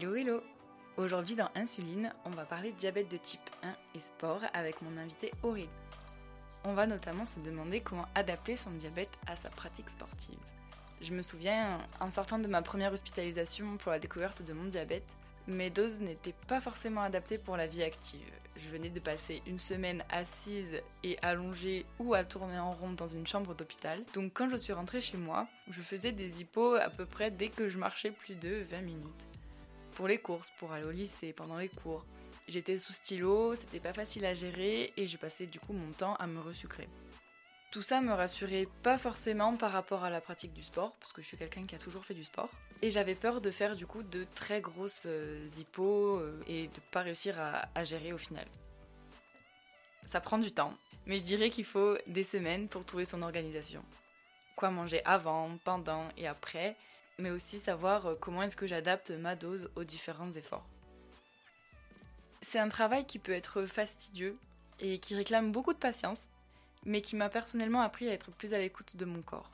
Hello hello Aujourd'hui dans Insuline, on va parler diabète de type 1 et sport avec mon invité Aurélie. On va notamment se demander comment adapter son diabète à sa pratique sportive. Je me souviens, en sortant de ma première hospitalisation pour la découverte de mon diabète, mes doses n'étaient pas forcément adaptées pour la vie active. Je venais de passer une semaine assise et allongée ou à tourner en rond dans une chambre d'hôpital. Donc quand je suis rentrée chez moi, je faisais des hippos à peu près dès que je marchais plus de 20 minutes. Pour les courses, pour aller au lycée, pendant les cours. J'étais sous stylo, c'était pas facile à gérer et je passais du coup mon temps à me resucrer. Tout ça me rassurait pas forcément par rapport à la pratique du sport, parce que je suis quelqu'un qui a toujours fait du sport. Et j'avais peur de faire du coup de très grosses euh, hippos euh, et de pas réussir à, à gérer au final. Ça prend du temps, mais je dirais qu'il faut des semaines pour trouver son organisation. Quoi manger avant, pendant et après, mais aussi savoir euh, comment est-ce que j'adapte ma dose aux différents efforts. C'est un travail qui peut être fastidieux et qui réclame beaucoup de patience, mais qui m'a personnellement appris à être plus à l'écoute de mon corps.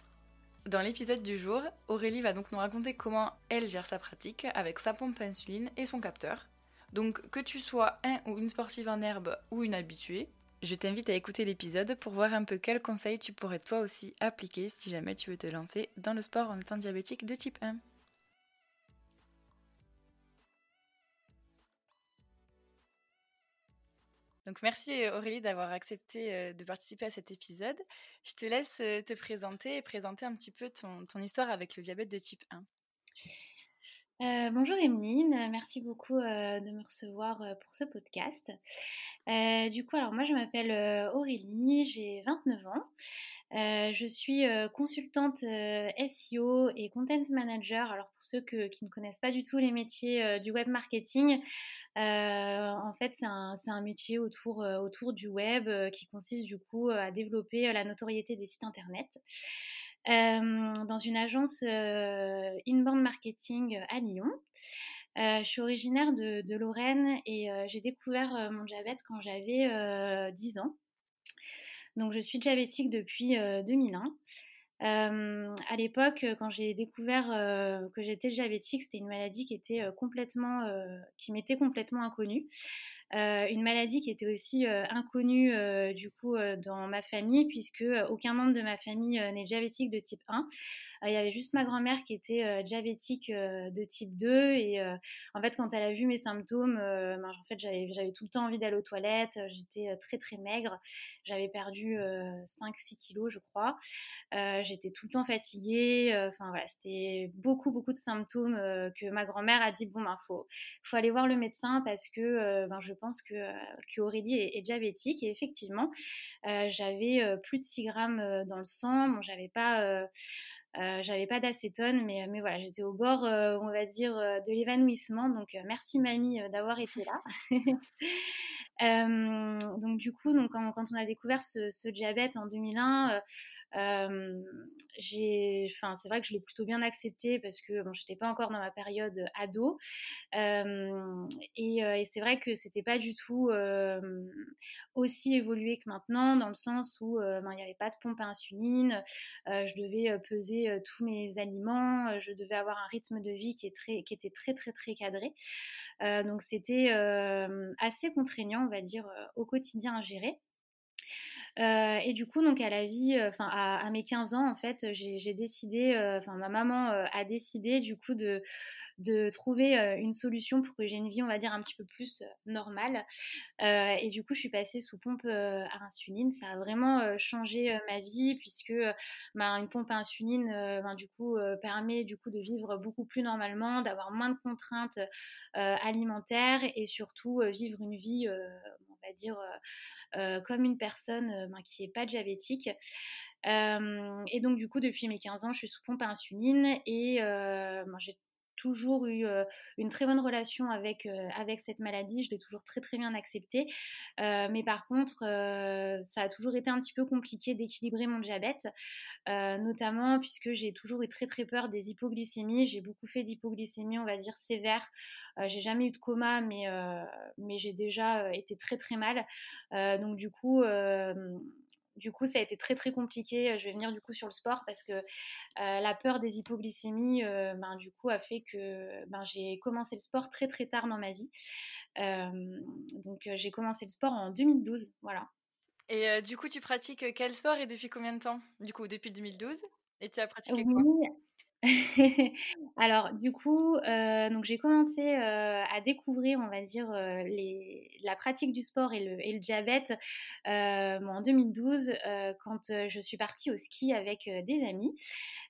Dans l'épisode du jour, Aurélie va donc nous raconter comment elle gère sa pratique avec sa pompe à insuline et son capteur. Donc que tu sois un ou une sportive en herbe ou une habituée, je t'invite à écouter l'épisode pour voir un peu quels conseils tu pourrais toi aussi appliquer si jamais tu veux te lancer dans le sport en étant diabétique de type 1. Donc merci euh, Aurélie d'avoir accepté euh, de participer à cet épisode. Je te laisse euh, te présenter et présenter un petit peu ton, ton histoire avec le diabète de type 1. Euh, bonjour Emeline, merci beaucoup euh, de me recevoir euh, pour ce podcast. du coup, alors moi je m'appelle Aurélie, j'ai 29 ans. je suis consultante SEO et content manager. Alors pour ceux qui ne connaissent pas du tout les métiers du web marketing, en fait c'est un, métier autour du web qui consiste du coup à développer la notoriété des sites internet. Euh, dans une agence euh, inbound marketing à Lyon. Euh, je suis originaire de, Lorraine et j'ai découvert mon diabète quand j'avais 10 ans. Donc je suis diabétique depuis 2001. Euh, à l'époque, quand j'ai découvert euh, que j'étais diabétique, c'était une maladie qui complètement, qui m'était complètement inconnue. Euh, une maladie qui était aussi euh, inconnue euh, du coup dans ma famille puisque aucun membre de ma famille n'est diabétique de type 1. Il y avait juste ma grand-mère qui était diabétique de type 2 et en fait quand elle a vu mes symptômes, ben, j'avais tout le temps envie d'aller aux toilettes, j'étais très très maigre, j'avais perdu 5-6 kilos je crois, j'étais tout le temps fatiguée, enfin voilà c'était beaucoup beaucoup de symptômes que ma grand-mère a dit bon ben faut faut aller voir le médecin parce que ben, je je que, que Aurélie est, diabétique. Et effectivement, euh, j'avais euh, plus de 6 grammes euh, dans le sang. Bon, j'avais pas. j'avais pas d'acétone, mais, mais voilà, j'étais au bord, on va dire, de l'évanouissement. Donc, merci mamie d'avoir été là. donc du coup, donc, quand, on a découvert ce, ce diabète en 2001, j'ai, c'est vrai que je l'ai plutôt bien accepté parce que bon, j'étais pas encore dans ma période ado, et, c'est vrai que c'était pas du tout aussi évolué que maintenant, dans le sens où ben, il n'y avait pas de pompe à insuline, je devais peser tous mes aliments, je devais avoir un rythme de vie qui était très très très cadré. donc c'était assez contraignant, on va dire, au quotidien à gérer. Euh, et du coup, donc à la vie, euh, enfin à, mes 15 ans, en fait, j'ai décidé, euh, enfin ma maman a décidé du coup de, trouver une solution pour que j'ai une vie, on va dire, un petit peu plus normale. et du coup, je suis passée sous pompe à insuline. Ça a vraiment changé ma vie puisque ben, une pompe à insuline, ben, du coup, permet du coup de vivre beaucoup plus normalement, d'avoir moins de contraintes alimentaires et surtout vivre une vie, dire euh, comme une personne euh, ben, qui n'est pas diabétique. Euh, et donc, du coup, depuis mes 15 ans, je suis sous pompe à insuline et ben, j'ai toujours eu une très bonne relation avec, avec cette maladie, je l'ai toujours très très bien acceptée. mais par contre, ça a toujours été un petit peu compliqué d'équilibrer mon diabète, notamment puisque j'ai toujours eu très très peur des hypoglycémies. J'ai beaucoup fait d'hypoglycémie, on va dire sévère. j'ai jamais eu de coma, mais, mais j'ai déjà été très très mal. donc du coup, du coup, ça a été très très compliqué. Je vais venir du coup sur le sport parce que la peur des hypoglycémies, ben, du coup, a fait que ben, j'ai commencé le sport très très tard dans ma vie. donc, j'ai commencé le sport en 2012, voilà. Et du coup, tu pratiques quel sport et depuis combien de temps? Du coup, depuis 2012 Et tu as pratiqué quoi? Alors, du coup, euh, donc j'ai commencé euh, à découvrir, on va dire, euh, la pratique du sport et le, et le diabète en 2012 quand je suis partie au ski avec des amis.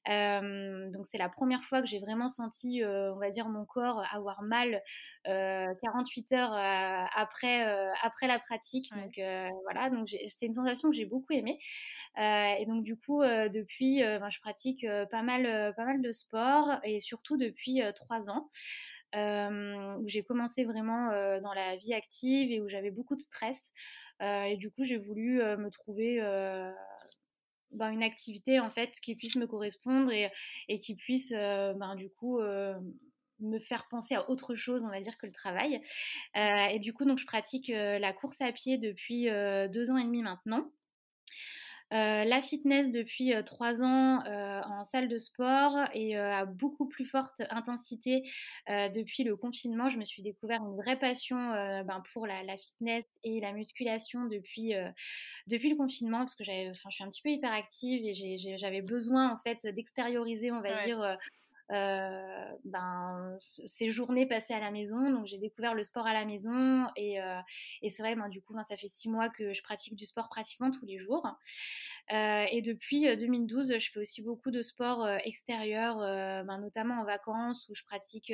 Donc, c'est la première fois que j'ai vraiment senti, on va dire, mon corps avoir mal 48 heures après, après la pratique. Donc, voilà, donc c'est une sensation que j'ai beaucoup aimée. et donc, du coup, depuis, ben, je pratique pas mal, pas mal de sport et surtout depuis trois ans. où j'ai commencé vraiment dans la vie active et où j'avais beaucoup de stress. et du coup, j'ai voulu me trouver une activité en fait qui puisse me correspondre et, et qui puisse ben, du coup me faire penser à autre chose, on va dire, que le travail. et du coup, donc, je pratique la course à pied depuis deux ans et demi maintenant. Euh, la fitness depuis euh, trois ans euh, en salle de sport et à beaucoup plus forte intensité depuis le confinement. Je me suis découvert une vraie passion ben, pour la, fitness et la musculation depuis, depuis le confinement parce que je suis un petit peu hyperactive et j'avais besoin en fait d'extérioriser, on va dire euh, ben, ces journées passées à la maison. Donc j'ai découvert le sport à la maison et, euh, c'est vrai, ben, du coup, ben, ça fait six mois que je pratique du sport pratiquement tous les jours. Euh, et depuis 2012, je fais aussi beaucoup de sport extérieur, ben, notamment en vacances où je pratique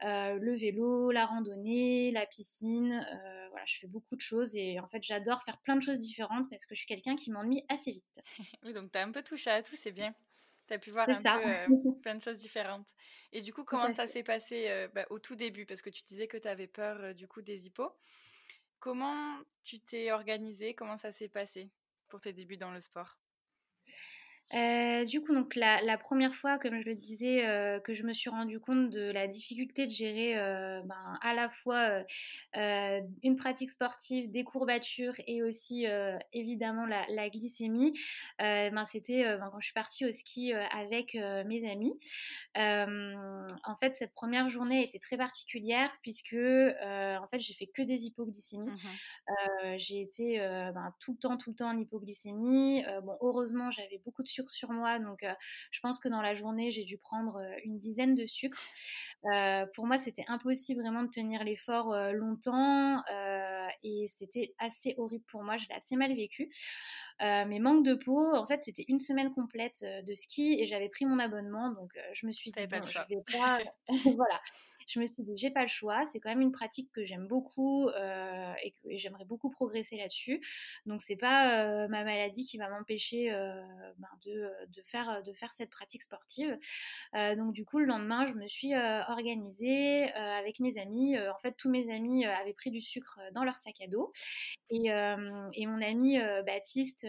le vélo, la randonnée, la piscine. voilà, je fais beaucoup de choses et en fait, j'adore faire plein de choses différentes parce que je suis quelqu'un qui m'ennuie assez vite. oui, donc tu as un peu touché à tout, c'est bien. Tu as pu voir un peu plein de choses différentes. Et du coup, comment ça s'est passé bah, au tout début? Parce que tu disais que tu avais peur du coup des hippos. Comment tu t'es organisée? Comment ça s'est passé pour tes débuts dans le sport? Euh, du coup, donc la, première fois, comme je le disais, euh, que je me suis rendu compte de la difficulté de gérer euh, ben, à la fois une pratique sportive, des courbatures et aussi évidemment la, glycémie, ben, c'était ben, quand je suis partie au ski avec mes amis. en fait, cette première journée était très particulière puisque en fait, j'ai fait que des hypoglycémies. Mmh j'ai été tout le temps, tout le temps en hypoglycémie. bon, heureusement, j'avais beaucoup de sucre sur moi, donc je pense que dans la journée, j'ai dû prendre une dizaine de sucres. pour moi, c'était impossible vraiment de tenir l'effort longtemps et c'était assez horrible pour moi. Je l'ai assez mal vécu. mais manque de peau, en fait, c'était une semaine complète de ski et j'avais pris mon abonnement, donc je me suis dit, bon, je vais pas, voilà, je me suis dit, j'ai pas le choix. C'est quand même une pratique que j'aime beaucoup euh, et que j'aimerais beaucoup progresser là-dessus. Donc, c'est pas euh, ma maladie qui va m'empêcher euh, ben, de, faire, cette pratique sportive. donc, du coup, le lendemain, je me suis organisée avec mes amis. en fait, tous mes amis avaient pris du sucre dans leur sac à dos. Et, mon ami Baptiste,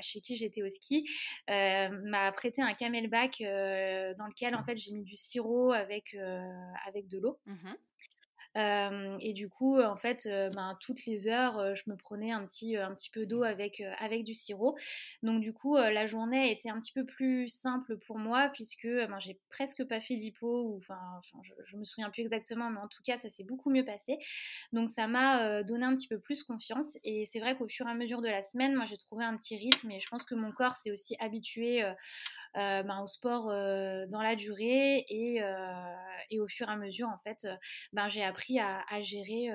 chez qui j'étais au ski, m'a prêté un camelback dans lequel, en fait, j'ai mis du sirop avec de l'eau. Mmh et du coup, en fait, ben, toutes les heures, je me prenais un petit, un petit peu d'eau avec, avec du sirop. Donc, du coup, la journée était un petit peu plus simple pour moi puisque ben, j'ai presque pas fait d'hypo. Enfin, je, je, me souviens plus exactement, mais en tout cas, ça s'est beaucoup mieux passé. Donc, ça m'a donné un petit peu plus confiance. Et c'est vrai qu'au fur et à mesure de la semaine, moi, j'ai trouvé un petit rythme et je pense que mon corps s'est aussi habitué ben, au sport euh, dans la durée et, euh, et, au fur et à mesure, en fait, ben, j'ai appris à, à gérer,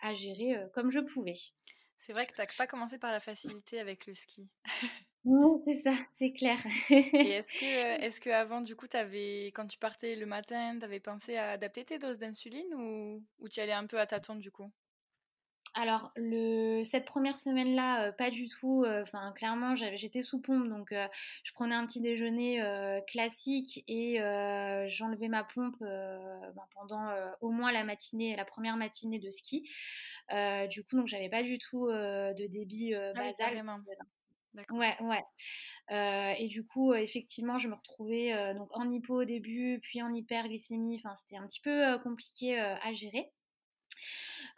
à gérer comme je pouvais. C'est vrai que tu n'as pas commencé par la facilité avec le ski. Non, c'est ça, c'est clair. Et est-ce que, est-ce que avant, du coup, avais, quand tu partais le matin, tu avais pensé à adapter tes doses d'insuline ou, ou tu allais un peu à tâtons du coup? Alors, le, cette première semaine-là, euh, pas du tout. Euh, enfin, clairement, j'étais sous pompe, donc euh, je prenais un petit déjeuner classique et j'enlevais ma pompe ben, pendant au moins la matinée, la première matinée de ski. du coup, donc j'avais pas du tout de débit ah basal. Ouais, ouais. et du coup, effectivement, je me retrouvais donc en hypo au début, puis en hyperglycémie. Enfin, c'était un petit peu compliqué à gérer.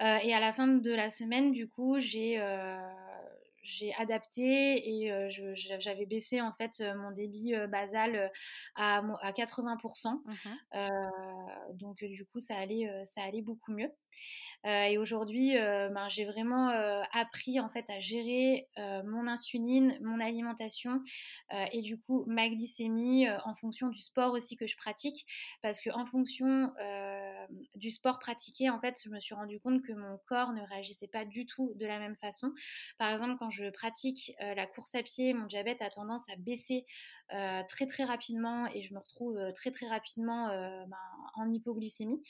Euh, et à la fin de la semaine, du coup, j'ai euh, j'ai adapté et j'avais baissé en fait mon débit basal à, à 80%. Mmh donc du coup, ça allait, ça allait beaucoup mieux. Euh, et aujourd'hui, euh, ben, j'ai vraiment euh, appris en fait à gérer mon insuline, mon alimentation et du coup ma glycémie en fonction du sport aussi que je pratique. Parce que en fonction du sport pratiqué, en fait, je me suis rendu compte que mon corps ne réagissait pas du tout de la même façon. Par exemple, quand je pratique la course à pied, mon diabète a tendance à baisser euh, très très rapidement et je me retrouve euh, très très rapidement euh, ben, en hypoglycémie.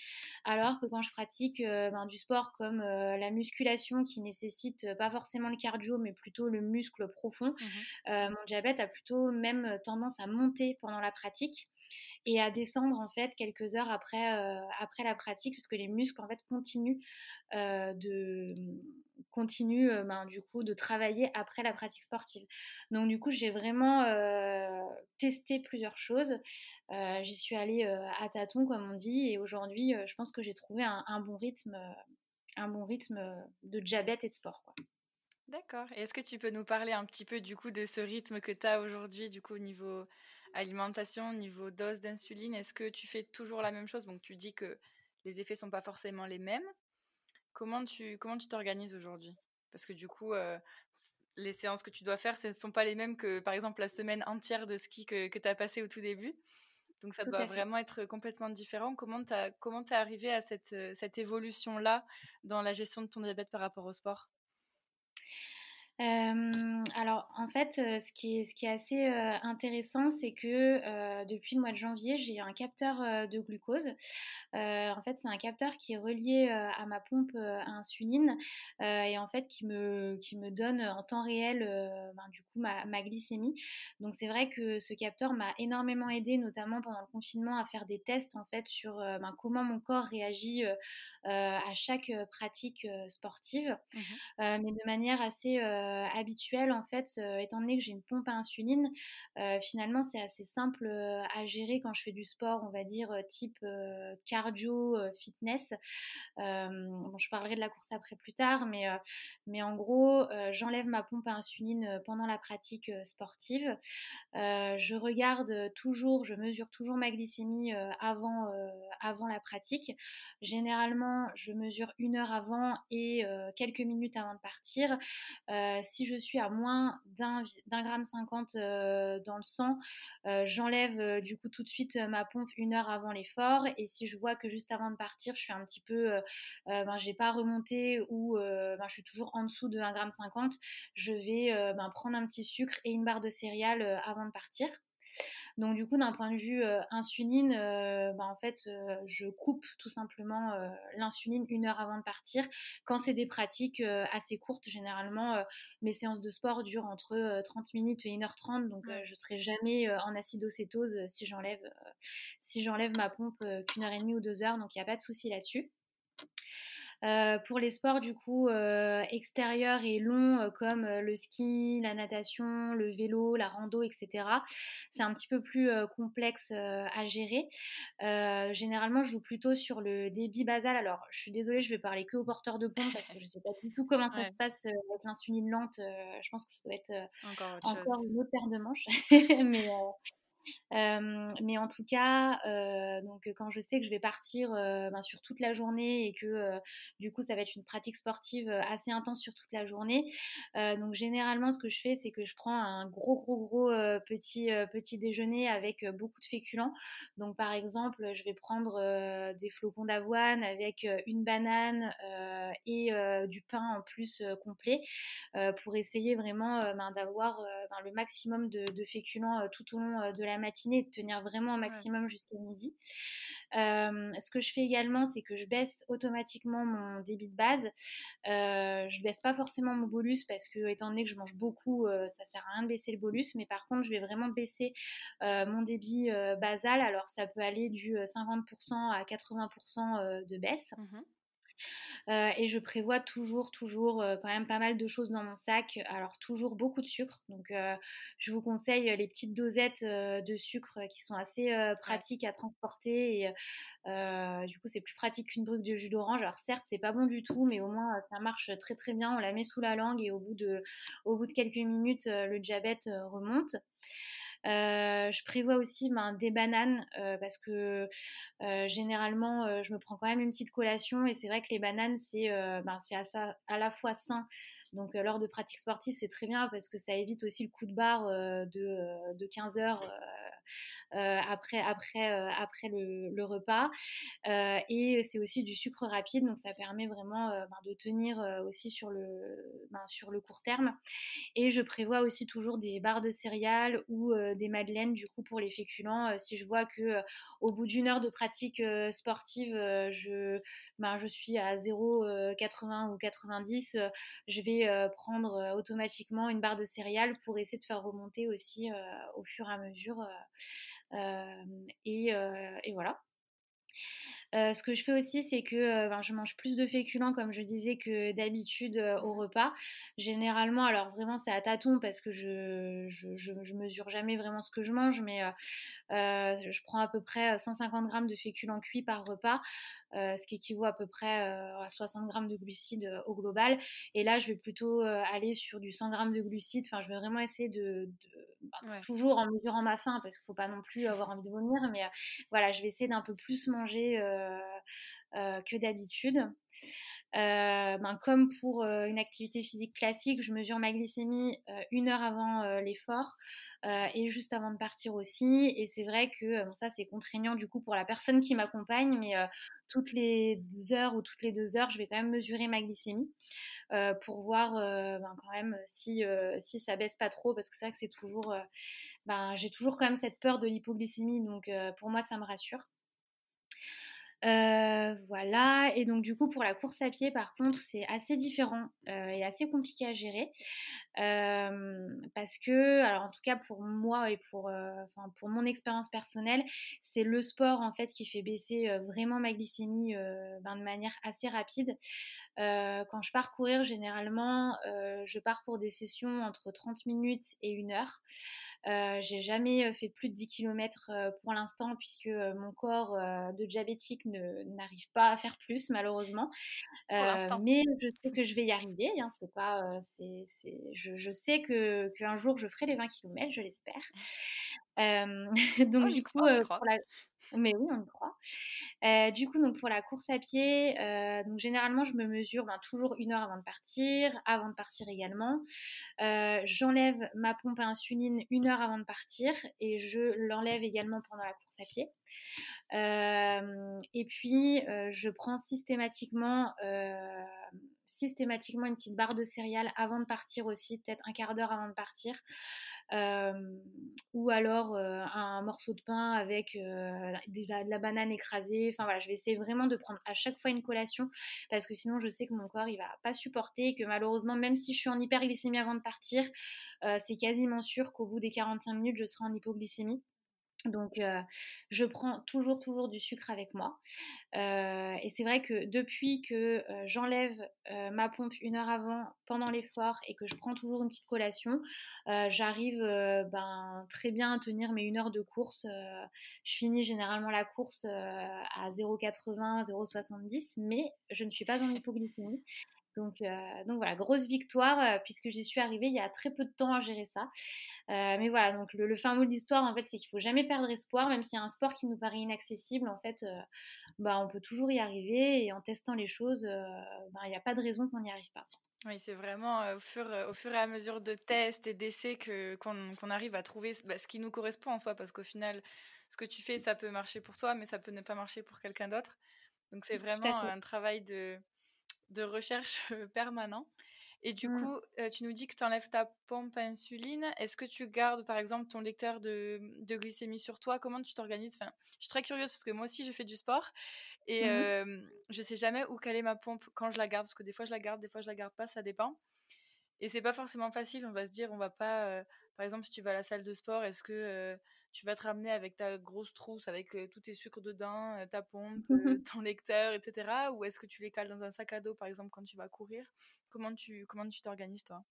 Alors que quand je pratique ben, du sport comme la musculation qui nécessite pas forcément le cardio mais plutôt le muscle profond, mmh mon diabète a plutôt même tendance à monter pendant la pratique et à descendre en fait quelques heures après, après la pratique puisque les muscles en fait continuent de continue euh, ben, du coup de travailler après la pratique sportive. Donc du coup j'ai vraiment euh, testé plusieurs choses. Euh, j'y suis allée à tâtons comme on dit et aujourd'hui je pense que j'ai trouvé un, bon rythme, un bon rythme de diabète et de sport. D'accord. Et est-ce que tu peux nous parler un petit peu du coup de ce rythme que tu as aujourd'hui du coup au niveau alimentation, au niveau dose d'insuline Est-ce que tu fais toujours la même chose? Donc tu dis que les effets sont pas forcément les mêmes. Comment tu comment tu t'organises aujourd'hui? Parce que du coup, euh, les séances que tu dois faire, ce ne sont pas les mêmes que par exemple la semaine entière de ski que, que tu as passé au tout début. Donc ça doit vraiment être complètement différent. Comment tu comment es arrivé à cette, euh, cette évolution-là dans la gestion de ton diabète par rapport au sport? Alors en fait, ce, qui est, ce qui est assez intéressant, c'est que depuis le mois de janvier, j'ai un capteur de glucose. en fait, c'est un capteur qui est relié à ma pompe à insuline et en fait qui me, qui me donne en temps réel ben, du coup ma, ma glycémie. Donc c'est vrai que ce capteur m'a énormément aidé, notamment pendant le confinement, à faire des tests en fait sur ben, comment mon corps réagit à chaque pratique sportive, mmh mais de manière assez euh, habituelle en fait, euh, étant donné que j'ai une pompe à insuline, euh, finalement c'est assez simple à gérer quand je fais du sport, on va dire type cardio, fitness. je parlerai de la course après plus tard, mais, mais en gros, j'enlève ma pompe à insuline pendant la pratique sportive. je regarde toujours, je mesure toujours ma glycémie avant, avant la pratique. Généralement, je mesure une heure avant et quelques minutes avant de partir si je suis à moins d'un gramme cinquante euh, dans le sang, euh, j'enlève euh, du coup tout de suite ma pompe une heure avant l'effort. Et si je vois que juste avant de partir, je suis un petit peu, ben, j'ai pas remonté ou ben, je suis toujours en dessous de 1 gramme 50, je vais ben, prendre un petit sucre et une barre de céréales avant de partir. Donc du coup, d'un point de vue euh, insuline, euh, bah, en fait, euh, je coupe tout simplement l'insuline une heure avant de partir. Quand c'est des pratiques assez courtes, généralement, mes séances de sport durent entre 30 minutes et 1h30, donc je ne serai jamais en acidocétose si j'enlève si j'enlève ma pompe qu'une heure et demie ou deux heures, donc il n'y a pas de souci là-dessus. Euh, pour les sports du coup euh, extérieurs et longs euh, comme le ski, la natation, le vélo, la rando, etc. C'est un petit peu plus complexe à gérer. généralement, je joue plutôt sur le débit basal. Alors, je suis désolée, je vais parler que aux porteurs de pompe parce que je ne sais pas du tout comment ça se passe avec l'insuline lente. je pense que ça doit être encore, encore une autre paire de manches. Mais mais en tout cas, donc quand je sais que je vais partir ben, sur toute la journée et que du coup ça va être une pratique sportive assez intense sur toute la journée, donc généralement ce que je fais c'est que je prends un gros gros gros petit petit déjeuner avec beaucoup de féculents. Donc par exemple, je vais prendre des flocons d'avoine avec une banane et du pain en plus complet pour essayer vraiment ben, d'avoir ben, le maximum de, de féculents tout au long de la matinée, de tenir vraiment un maximum jusqu'à midi. ce que je fais également, c'est que je baisse automatiquement mon débit de base. Euh, je baisse pas forcément mon bolus parce que, étant donné que je mange beaucoup, ça ça sert à rien de baisser le bolus. Mais par contre, je vais vraiment baisser mon débit basal. Alors, ça peut aller du 50% à 80% de baisse. Mmh et je prévois toujours, toujours quand même pas mal de choses dans mon sac. Alors toujours beaucoup de sucre. Donc je vous conseille les petites dosettes de sucre qui sont assez pratiques à transporter. Et du coup, c'est plus pratique qu'une brute de jus d'orange. Alors certes, c'est pas bon du tout, mais au moins ça marche très très bien. On la met sous la langue et au bout de, au bout de quelques minutes, le diabète remonte. Euh, je prévois aussi ben, des bananes euh, parce que euh, généralement je me prends quand même une petite collation et c'est vrai que les bananes c'est ben, à, à, la fois sain. Donc lors de pratiques sportives c'est très bien parce que ça évite aussi le coup de barre de, de 15 heures après, après, euh, après le, repas. Euh, et c'est aussi du sucre rapide, donc ça permet vraiment ben, de tenir aussi sur le, ben, sur le court terme. Et je prévois aussi toujours des barres de céréales ou des madeleines du coup pour les féculents. si je vois que au bout d'une heure de pratique sportive, je, ben, je suis à 0,80 ou 90, je vais prendre automatiquement une barre de céréales pour essayer de faire remonter aussi au fur et à mesure et, et, voilà. ce que je fais aussi, c'est que ben, je mange plus de féculents, comme je disais, que d'habitude au repas. Généralement, alors vraiment, c'est à tâtons parce que je, je, je, mesure jamais vraiment ce que je mange, mais je prends à peu près 150 grammes de féculents cuits par repas. Euh, ce qui équivaut à peu près euh, à 60 grammes de glucides euh, au global. Et là, je vais plutôt aller sur du 100 grammes de glucides. Enfin, je vais vraiment essayer de, bah, toujours en mesurant ma faim, parce qu'il ne faut pas non plus avoir envie de vomir, mais voilà, je vais essayer d'un peu plus manger que d'habitude. Ben, comme pour une activité physique classique, je mesure ma glycémie une heure avant l'effort. Euh, et juste avant de partir aussi. Et c'est vrai que euh, ça, c'est contraignant du coup pour la personne qui m'accompagne, mais euh, toutes les heures ou toutes les deux heures, je vais quand même mesurer ma glycémie pour voir ben, quand même si, si ça baisse pas trop, parce que c'est vrai que c'est toujours, ben, j'ai toujours quand même cette peur de l'hypoglycémie, donc pour moi, ça me rassure. Euh, voilà, et donc du coup pour la course à pied par contre c'est assez différent euh, et assez compliqué à gérer euh, parce que, alors en tout cas pour moi et pour, pour mon expérience personnelle, c'est le sport en fait qui fait baisser vraiment ma glycémie ben, de manière assez rapide. Quand je pars courir, généralement, je pars pour des sessions entre 30 minutes et 1 heure. Euh, j'ai jamais fait plus de 10 km pour l'instant puisque mon corps de diabétique n'arrive pas à faire plus malheureusement. mais je sais que je vais y arriver. Hein, c'est pas, c'est, je, je, sais que qu'un jour je ferai les 20 km, je l'espère. donc oh, du coup, pour la... Mais oui, on y croit. Du coup, donc pour la course à pied, donc généralement, je me mesure ben, toujours une heure avant de partir, avant de partir également. J'enlève ma pompe à insuline une heure avant de partir et je l'enlève également pendant la course à pied. et puis, je prends systématiquement, systématiquement une petite barre de céréales avant de partir aussi, peut-être un quart d'heure avant de partir ou alors un morceau de pain avec de, la, banane écrasée. Enfin voilà, je vais essayer vraiment de prendre à chaque fois une collation parce que sinon je sais que mon corps il va pas supporter, que malheureusement même si je suis en hyperglycémie avant de partir, c'est quasiment sûr qu'au bout des 45 minutes je serai en hypoglycémie. Donc, je prends toujours, toujours du sucre avec moi. et c'est vrai que depuis que j'enlève ma pompe une heure avant, pendant l'effort, et que je prends toujours une petite collation, j'arrive ben, très bien à tenir mes une heure de course. je finis généralement la course à 0,80, 0,70, mais je ne suis pas en hypoglycémie. Donc, donc voilà, grosse victoire, puisque j'y suis arrivée il y a très peu de temps à gérer ça. Euh, mais voilà, donc le, fin mot de l'histoire, en fait, c'est qu'il faut jamais perdre espoir, même s'il y a un sport qui nous paraît inaccessible, en fait, euh, bah, on peut toujours y arriver et en testant les choses, euh, bah, il n'y a pas de raison qu'on n'y arrive pas. Oui, c'est vraiment au, fur, au fur et à mesure de tests et d'essais qu'on arrive à trouver bah, ce qui nous correspond en soi, parce qu'au final, ce que tu fais, ça peut marcher pour toi, mais ça peut ne pas marcher pour quelqu'un d'autre. Donc c'est vraiment un travail de, de recherche permanent. Et du mmh. coup, tu nous dis que tu enlèves ta pompe à insuline. Est-ce que tu gardes, par exemple, ton lecteur de, de glycémie sur toi? Comment tu t'organises? Enfin, Je suis très curieuse parce que moi aussi, je fais du sport. Et je mmh. ne je sais jamais où caler ma pompe quand je la garde. Parce que des fois, je la garde, des fois, je la garde pas. Ça dépend. Et c'est pas forcément facile. On va se dire, on va pas... par exemple, si tu vas à la salle de sport, est-ce que tu vas te ramener avec ta grosse trousse avec tous tes sucres dedans, ta pompe, ton lecteur, etc. Ou est-ce que tu les cales dans un sac à dos, par exemple, quand tu vas courir? Comment tu comment tu t'organises toi?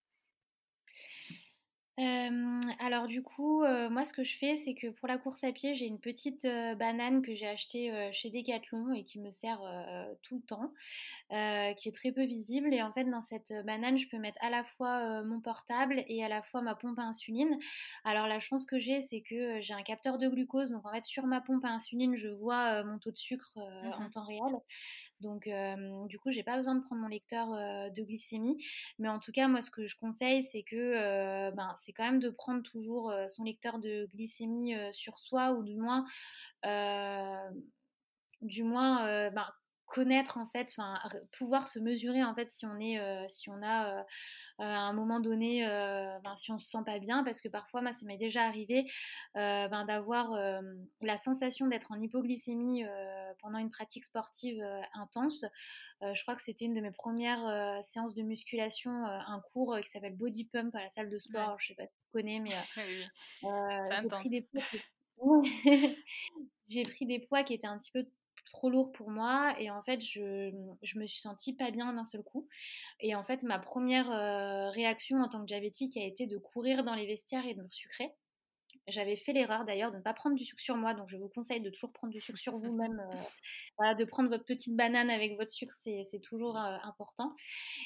Alors du coup, moi ce que je fais, c'est que pour la course à pied, j'ai une petite banane que j'ai achetée chez Decathlon et qui me sert tout le temps, qui est très peu visible. Et en fait, dans cette banane, je peux mettre à la fois mon portable et à la fois ma pompe à insuline. Alors la chance que j'ai, c'est que j'ai un capteur de glucose, donc en fait sur ma pompe à insuline, je vois mon taux de sucre mmh en temps réel. Donc, du coup, j'ai pas besoin de prendre mon lecteur de glycémie. Mais en tout cas, moi, ce que je conseille, c'est que ben, c'est quand même de prendre toujours son lecteur de glycémie sur soi, ou du moins, du moins, ben, connaître en fait, enfin pouvoir se mesurer en fait si on est, si on a à un moment donné, ben, si on se sent pas bien, parce que parfois, moi, ça m'est déjà arrivé ben, d'avoir la sensation d'être en hypoglycémie pendant une pratique sportive intense. je crois que c'était une de mes premières séances de musculation, un cours qui s'appelle Body Pump à la salle de sport. Je sais pas si tu connais, mais j'ai pris des j'ai pris des poids qui étaient un petit peu trop lourd pour moi et en fait je, me suis sentie pas bien d'un seul coup. Et en fait ma première euh, réaction en tant que diabétique a été de courir dans les vestiaires et de me sucrer j'avais fait l'erreur d'ailleurs de ne pas prendre du sucre sur moi, donc je vous conseille de toujours prendre du sucre sur vous-même. Euh, voilà, de prendre votre petite banane avec votre sucre, c'est toujours euh, important.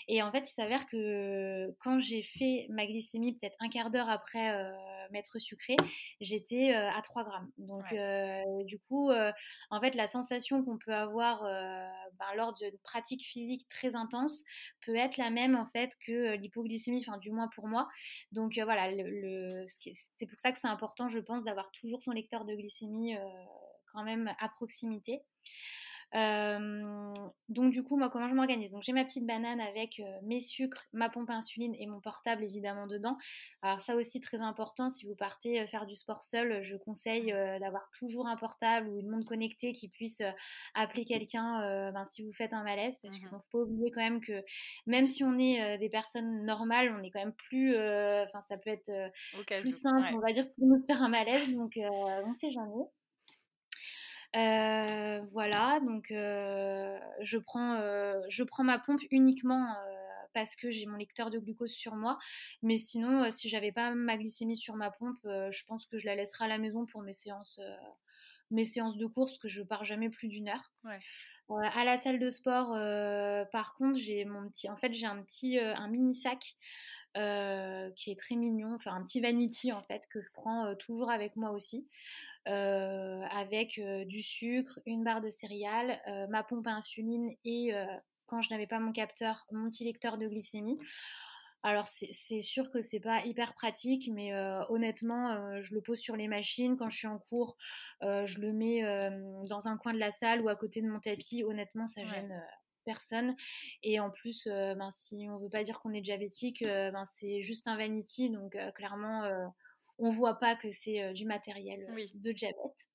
Et en fait, il s'avère que quand j'ai fait ma glycémie, peut-être un quart d'heure après euh, m'être sucrée, j'étais à 3 grammes. Donc, du coup, en fait, la sensation qu'on peut avoir ben, lors d'une pratique physique très intense peut être la même en fait que l'hypoglycémie, enfin, du moins pour moi. Donc, voilà, le, c'est pour ça que c'est important je pense, d'avoir toujours son lecteur de glycémie euh, quand même à proximité. Euh, donc du coup, moi, comment je m'organise? Donc j'ai ma petite banane avec mes sucres, ma pompe à insuline et mon portable évidemment dedans. Alors ça aussi très important, si vous partez faire du sport seul, je conseille d'avoir toujours un portable ou une montre connectée qui puisse appeler quelqu'un ben, si vous faites un malaise, parce qu'il ne mmh faut pas oublier quand même que même si on est des personnes normales, on est quand même plus, enfin ça peut être plus simple, on va dire, pour nous faire un malaise, donc on sait jamais. Euh, voilà, donc euh, je, prends, euh, je prends ma pompe uniquement parce que j'ai mon lecteur de glucose sur moi. Mais sinon, si j'avais pas ma glycémie sur ma pompe, je pense que je la laisserai à la maison pour mes séances, mes séances de course, parce que je pars jamais plus d'une heure. à la salle de sport, par contre, j'ai mon petit, en fait, j'ai un petit, un mini sac. Qui est très mignon, enfin un petit vanity en fait que je prends toujours avec moi aussi. Euh, avec euh, du sucre, une barre de céréales, euh, ma pompe à insuline et quand je n'avais pas mon capteur, mon petit lecteur de glycémie. Alors c'est sûr que c'est pas hyper pratique, mais honnêtement, je le pose sur les machines quand je suis en cours, je le mets dans un coin de la salle ou à côté de mon tapis. Honnêtement, ça gêne personne. Et en plus, ben, si on veut pas dire qu'on est diabétique, ben, c'est juste un vanity, donc clairement on voit pas que c'est euh, du matériel euh, de diabète.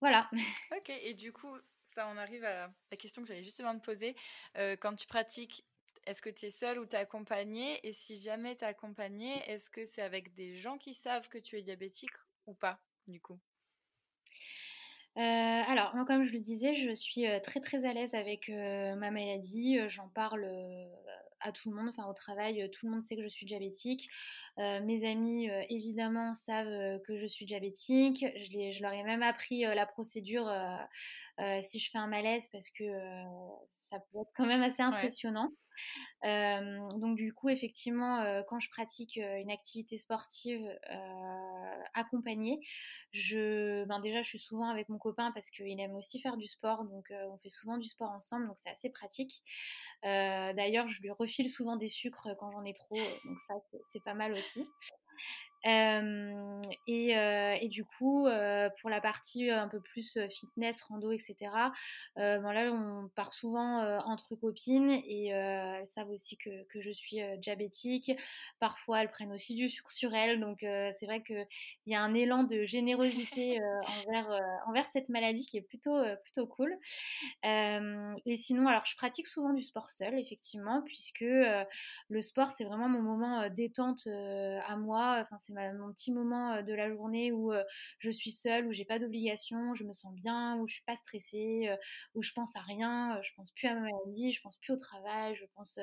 Voilà. Ok, et du coup, ça on arrive à la question que j'allais justement te poser. Euh, quand tu pratiques, est-ce que tu es seule ou tu es accompagnée? Et si jamais tu es accompagnée, est-ce que c'est avec des gens qui savent que tu es diabétique ou pas, du coup? Alors, moi, comme je le disais, je suis très très à l'aise avec ma maladie. J'en parle à tout le monde, enfin au travail, tout le monde sait que je suis diabétique. Euh, mes amis, euh, évidemment, savent euh, que je suis diabétique. Je, je leur ai même appris la procédure si je fais un malaise parce que ça peut être quand même assez impressionnant. Donc du coup, effectivement, quand je pratique une activité sportive accompagnée, je, ben déjà, je suis souvent avec mon copain parce qu'il aime aussi faire du sport, donc on fait souvent du sport ensemble, donc c'est assez pratique. D'ailleurs, je lui refile souvent des sucres quand j'en ai trop, donc ça, c'est pas mal aussi et, et, du coup, pour la partie un peu plus fitness, rando, etc., bon là, on part souvent entre copines et elles savent aussi que, que je suis diabétique. Parfois, elles prennent aussi du sucre sur elles. Donc, c'est vrai qu'il y a un élan de générosité envers, envers cette maladie qui est plutôt, plutôt cool. et sinon, alors, je pratique souvent du sport seul, effectivement, puisque le sport, c'est vraiment mon moment détente à moi. Enfin, c'est mon petit moment de la journée où je suis seule, où j'ai pas d'obligation, je me sens bien, où je suis pas stressée, où je pense à rien, je pense plus à ma maladie, je pense plus au travail, je pense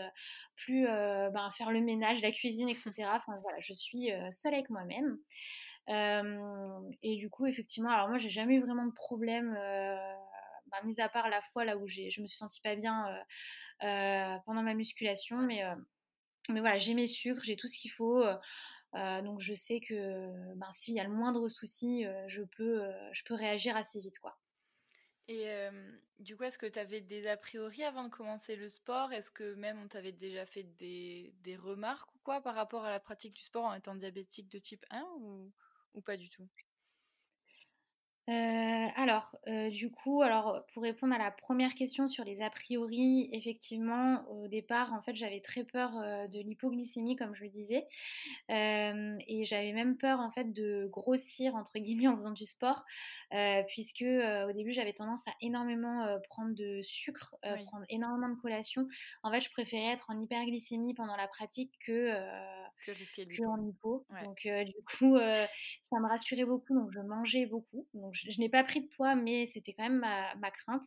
plus ben, à faire le ménage, la cuisine, etc. Enfin voilà, je suis seule avec moi-même. et du coup, effectivement, alors moi, j'ai jamais eu vraiment de problème, bah, mis à part la fois là où je me suis sentie pas bien pendant ma musculation, mais mais voilà, j'ai mes sucres, j'ai tout ce qu'il faut. Donc je sais que ben, s'il y a le moindre souci, je, peux, je peux réagir assez vite. quoi. Et du coup, est-ce que tu avais des a priori avant de commencer le sport? Est-ce que même on t'avait déjà fait des, remarques ou quoi par rapport à la pratique du sport en étant diabétique de type 1 ou, ou pas du tout? Euh, alors, euh, du coup, alors pour répondre à la première question sur les a priori, effectivement, au départ, en fait, j'avais très peur euh, de l'hypoglycémie, comme je le disais, et j'avais même peur, en fait, de grossir entre guillemets en faisant du sport, puisque au début, j'avais tendance à énormément prendre de sucre, prendre énormément de collation. En fait, je préférais être en hyperglycémie pendant la pratique que que, en hypo. Donc, du coup, ça me rassurait beaucoup, donc je mangeais beaucoup. Donc, je, n'ai pas pris de poids, mais c'était quand même ma, crainte.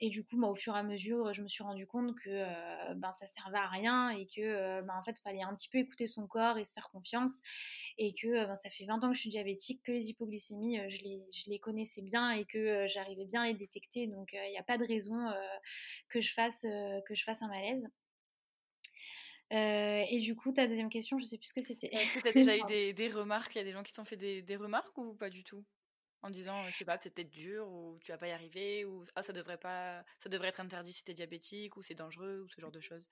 et du coup, bah, au fur et à mesure, je me suis rendu compte que euh, ben, ça servait à rien et que euh, ben, en fait, fallait un petit peu écouter son corps et se faire confiance. Et que ben, ça fait 20 ans que je suis diabétique, que les hypoglycémies, je les, je, les, connaissais bien et que j'arrivais bien à les détecter. Donc, il n'y a pas de raison que, je fasse, que je fasse un malaise. Et du coup, ta deuxième question, je sais plus ce que c'était. Est-ce que tu as déjà eu des, des remarques? Il y a des gens qui t'ont fait des, des, remarques ou pas du tout? En disant, je sais pas, c'est peut-être dur ou tu vas pas y arriver ou ah, ça devrait pas, ça devrait être interdit si t'es diabétique ou c'est dangereux ou ce genre de choses.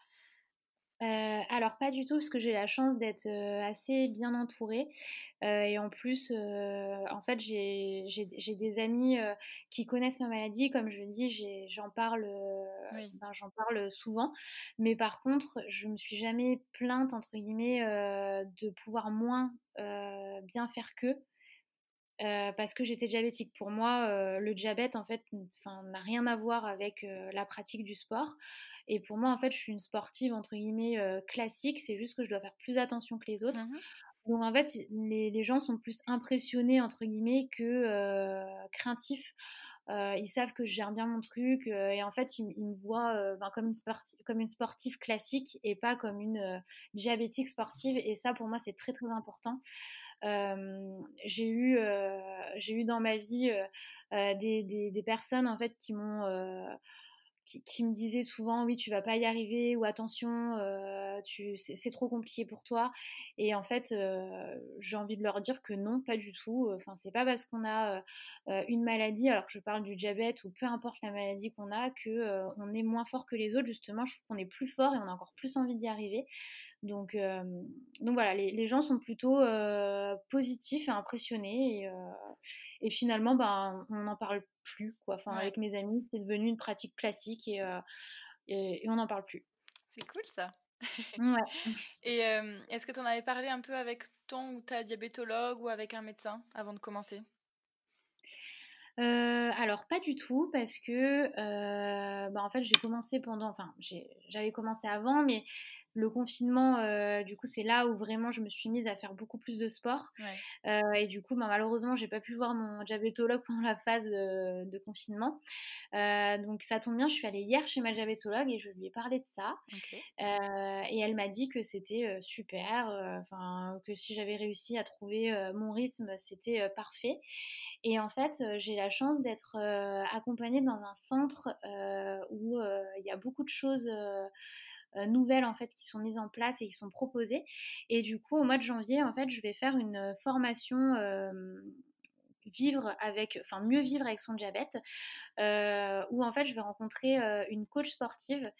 Euh, alors pas du tout parce que j'ai la chance d'être euh, assez bien entourée. Euh, et en plus en fait j'ai des amis qui connaissent ma maladie. Comme je le dis j'en parle ben, j'en parle souvent. Mais par contre je me suis jamais plainte entre guillemets de pouvoir moins bien faire parce que j'étais diabétique. Pour moi, le diabète, en fait, n'a rien à voir avec la pratique du sport. Et pour moi, en fait, je suis une sportive, entre guillemets, classique. C'est juste que je dois faire plus attention que les autres. Mmh Donc, en fait, les, gens sont plus impressionnés, entre guillemets, que craintifs. ils savent que je gère bien mon truc et en fait ils, me voient ben, comme, une sportive, comme une sportive classique et pas comme une diabétique sportive et ça pour moi c'est très très important j'ai eu, eu dans ma vie des, personnes en fait qui m'ont qui, me disaient souvent oui tu vas pas y arriver ou attention c'est trop compliqué pour toi et en fait j'ai envie de leur dire que non pas du tout enfin c'est pas parce qu'on a une maladie alors que je parle du diabète ou peu importe la maladie qu'on a que on est moins fort que les autres. Justement je trouve qu'on est plus fort et on a encore plus envie d'y arriver donc, donc voilà, les, gens sont plutôt positifs et impressionnés. Et, finalement, ben, on n'en parle plus. Quoi. Enfin, Avec mes amis, c'est devenu une pratique classique et, et, on n'en parle plus. C'est cool ça. ouais. Et est-ce que tu en avais parlé un peu avec ton ou ta diabétologue ou avec un médecin avant de commencer? Alors pas du tout parce que bah, en fait j'ai commencé pendant, enfin j'avais commencé avant mais le confinement, euh, du coup, c'est là où vraiment je me suis mise à faire beaucoup plus de sport. Euh, et du coup, ben, malheureusement, j'ai pas pu voir mon diabétologue pendant la phase euh, de confinement. donc ça tombe bien, je suis allée hier chez ma diabétologue et je lui ai parlé de ça. et elle m'a dit que c'était super, enfin que si j'avais réussi à trouver mon rythme, c'était parfait. Et en fait, j'ai la chance d'être accompagnée dans un centre où il y a beaucoup de choses nouvelles en fait qui sont mises en place et qui sont proposées. Et du coup, au mois de janvier, en fait, je vais faire une formation euh, vivre avec, enfin mieux vivre avec son diabète, euh, où en fait je vais rencontrer euh, une coach sportive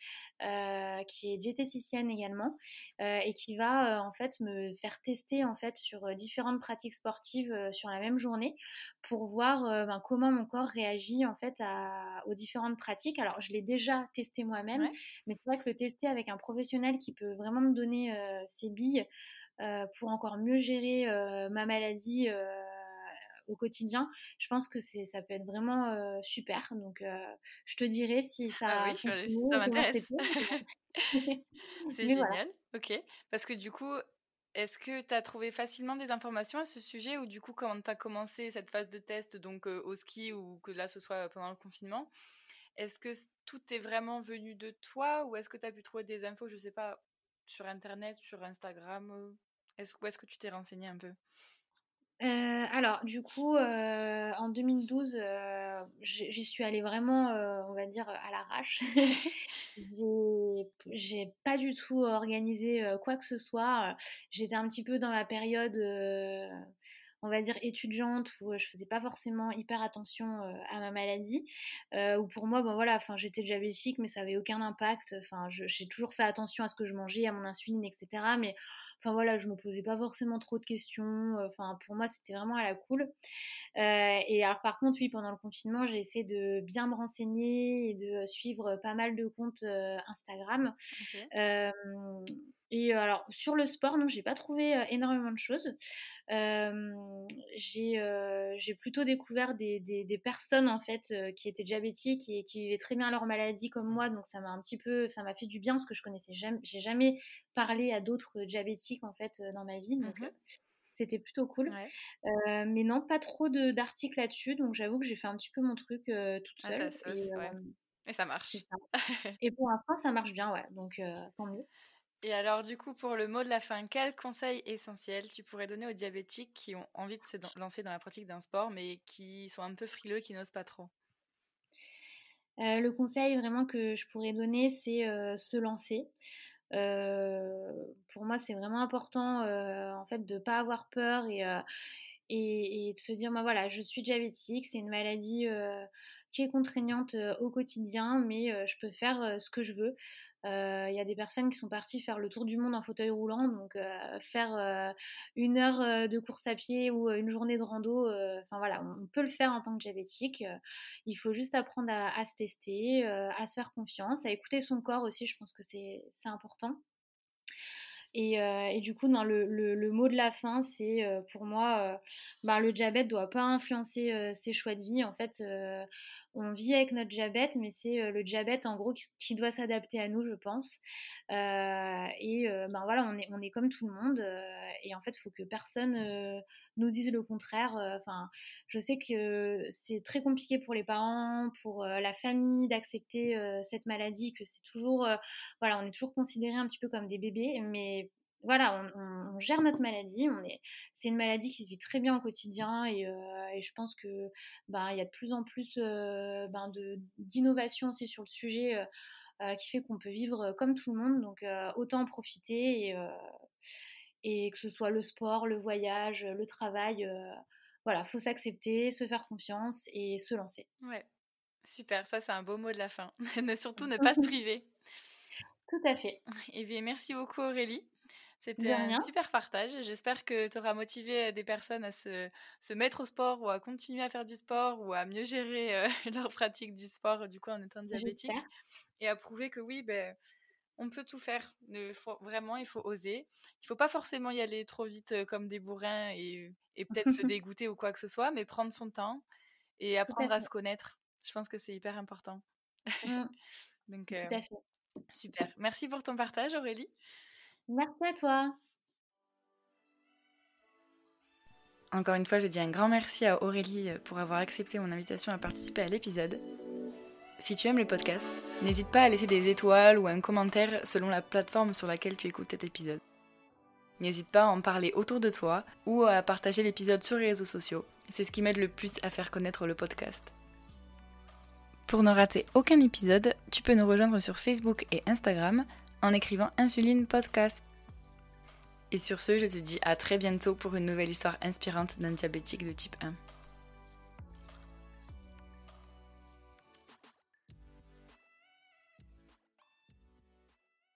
euh, qui est diététicienne également et qui va en fait me faire tester en fait sur différentes pratiques sportives sur la même journée pour voir ben, comment mon corps réagit en fait à, aux différentes pratiques. Alors je l'ai déjà testé moi-même, mais c'est vrai que le tester avec un professionnel qui peut vraiment me donner ses billes pour encore mieux gérer ma maladie au quotidien, je pense que c'est ça peut être vraiment super. Donc, je te dirai si ça. Ah oui, ça m'intéresse. c'est génial. Ok. Parce que du coup, Est-ce que tu as trouvé facilement des informations à ce sujet ou du coup, quand tu as commencé cette phase de test donc au ski ou que là ce soit pendant le confinement, est-ce que tout est vraiment venu de toi ou est-ce que tu as pu trouver des infos, je sais pas, sur internet, sur Instagram est-ce, Où est-ce que tu t'es renseigné un peu? Alors, du coup, en 2012, j'y suis allée vraiment, on va dire, à l'arrache. j'ai pas du tout organisé quoi que ce soit. J'étais un petit peu dans ma période on va dire étudiante où je faisais pas forcément hyper attention à ma maladie ou pour moi bon voilà enfin j'étais diabétique mais ça avait aucun impact enfin j'ai toujours fait attention à ce que je mangeais à mon insuline etc mais enfin voilà je me posais pas forcément trop de questions enfin pour moi c'était vraiment à la cool. Et alors par contre oui pendant le confinement j'ai essayé de bien me renseigner et de suivre pas mal de comptes Instagram et alors sur le sport non j'ai pas trouvé énormément de choses j'ai plutôt découvert des, des, personnes en fait qui étaient diabétiques et qui vivaient très bien leur maladie comme moi, donc ça m'a un petit peu, ça m'a fait du bien parce que je connaissais jamais, j'ai jamais parlé à d'autres diabétiques en fait dans ma vie, donc mmh c'était plutôt cool. mais non, pas trop d'articles là-dessus, donc j'avoue que j'ai fait un petit peu mon truc toute seule. et, ça marche. et pour l'instant, ça marche bien, ouais, donc tant mieux. Et alors, du coup, pour le mot de la fin, quel conseil essentiel tu pourrais donner aux diabétiques qui ont envie de se lancer dans la pratique d'un sport, mais qui sont un peu frileux, qui n'osent pas trop? Euh, Le conseil vraiment que je pourrais donner, c'est euh, se lancer. Euh, pour moi, c'est vraiment important en fait de ne pas avoir peur et, et, de se dire, bah, voilà, je suis diabétique, c'est une maladie qui est contraignante au quotidien, mais je peux faire ce que je veux. Il y a des personnes qui sont parties faire le tour du monde en fauteuil roulant, donc faire une heure de course à pied ou une journée de rando, enfin voilà, on peut le faire en tant que diabétique. il faut juste apprendre à, se tester, à se faire confiance, à écouter son corps aussi, je pense que c'est important. Et, du coup, dans le, mot de la fin, c'est pour moi, bah, le diabète ne doit pas influencer ses choix de vie. En fait, on vit avec notre diabète, mais c'est euh, le diabète en gros qui, doit s'adapter à nous, je pense. Euh, et euh, ben voilà, on est, comme tout le monde. et en fait, il faut que personne nous dise le contraire. Enfin, je sais que c'est très compliqué pour les parents, pour la famille d'accepter cette maladie, que c'est toujours, voilà, on est toujours considéré un petit peu comme des bébés, mais voilà, on, gère notre maladie. On est, c'est une maladie qui se vit très bien au quotidien et, euh, je pense que ben, il y a de plus en plus euh, ben, de, d'innovation aussi sur le sujet euh, qui fait qu'on peut vivre comme tout le monde. Donc autant en profiter et, et, que ce soit le sport, le voyage, le travail. voilà, faut s'accepter, se faire confiance et se lancer. Ouais, super. Ça, c'est un beau mot de la fin. surtout ne pas se priver. Tout à fait. Et eh bien, merci beaucoup Aurélie. C'était un super partage. J'espère que tu auras motivé des personnes à se, se, mettre au sport ou à continuer à faire du sport ou à mieux gérer leur pratique du sport du coup en étant diabétique et à prouver que oui, ben, on peut tout faire. vraiment, il faut oser. Il faut pas forcément y aller trop vite comme des bourrins et, et peut-être se dégoûter ou quoi que ce soit, mais prendre son temps et apprendre à, se connaître. Je pense que c'est hyper important. Mmh. Donc, tout à fait. Super. Merci pour ton partage, Aurélie. Merci à toi. Encore une fois, je dis un grand merci à Aurélie pour avoir accepté mon invitation à participer à l'épisode. Si tu aimes le podcast, n'hésite pas à laisser des étoiles ou un commentaire selon la plateforme sur laquelle tu écoutes cet épisode. N'hésite pas à en parler autour de toi ou à partager l'épisode sur les réseaux sociaux. C'est ce qui m'aide le plus à faire connaître le podcast. Pour ne rater aucun épisode, tu peux nous rejoindre sur Facebook et Instagram en écrivant Insuline Podcast. Et sur ce, je te dis à très bientôt pour une nouvelle histoire inspirante d'un diabétique de type 1.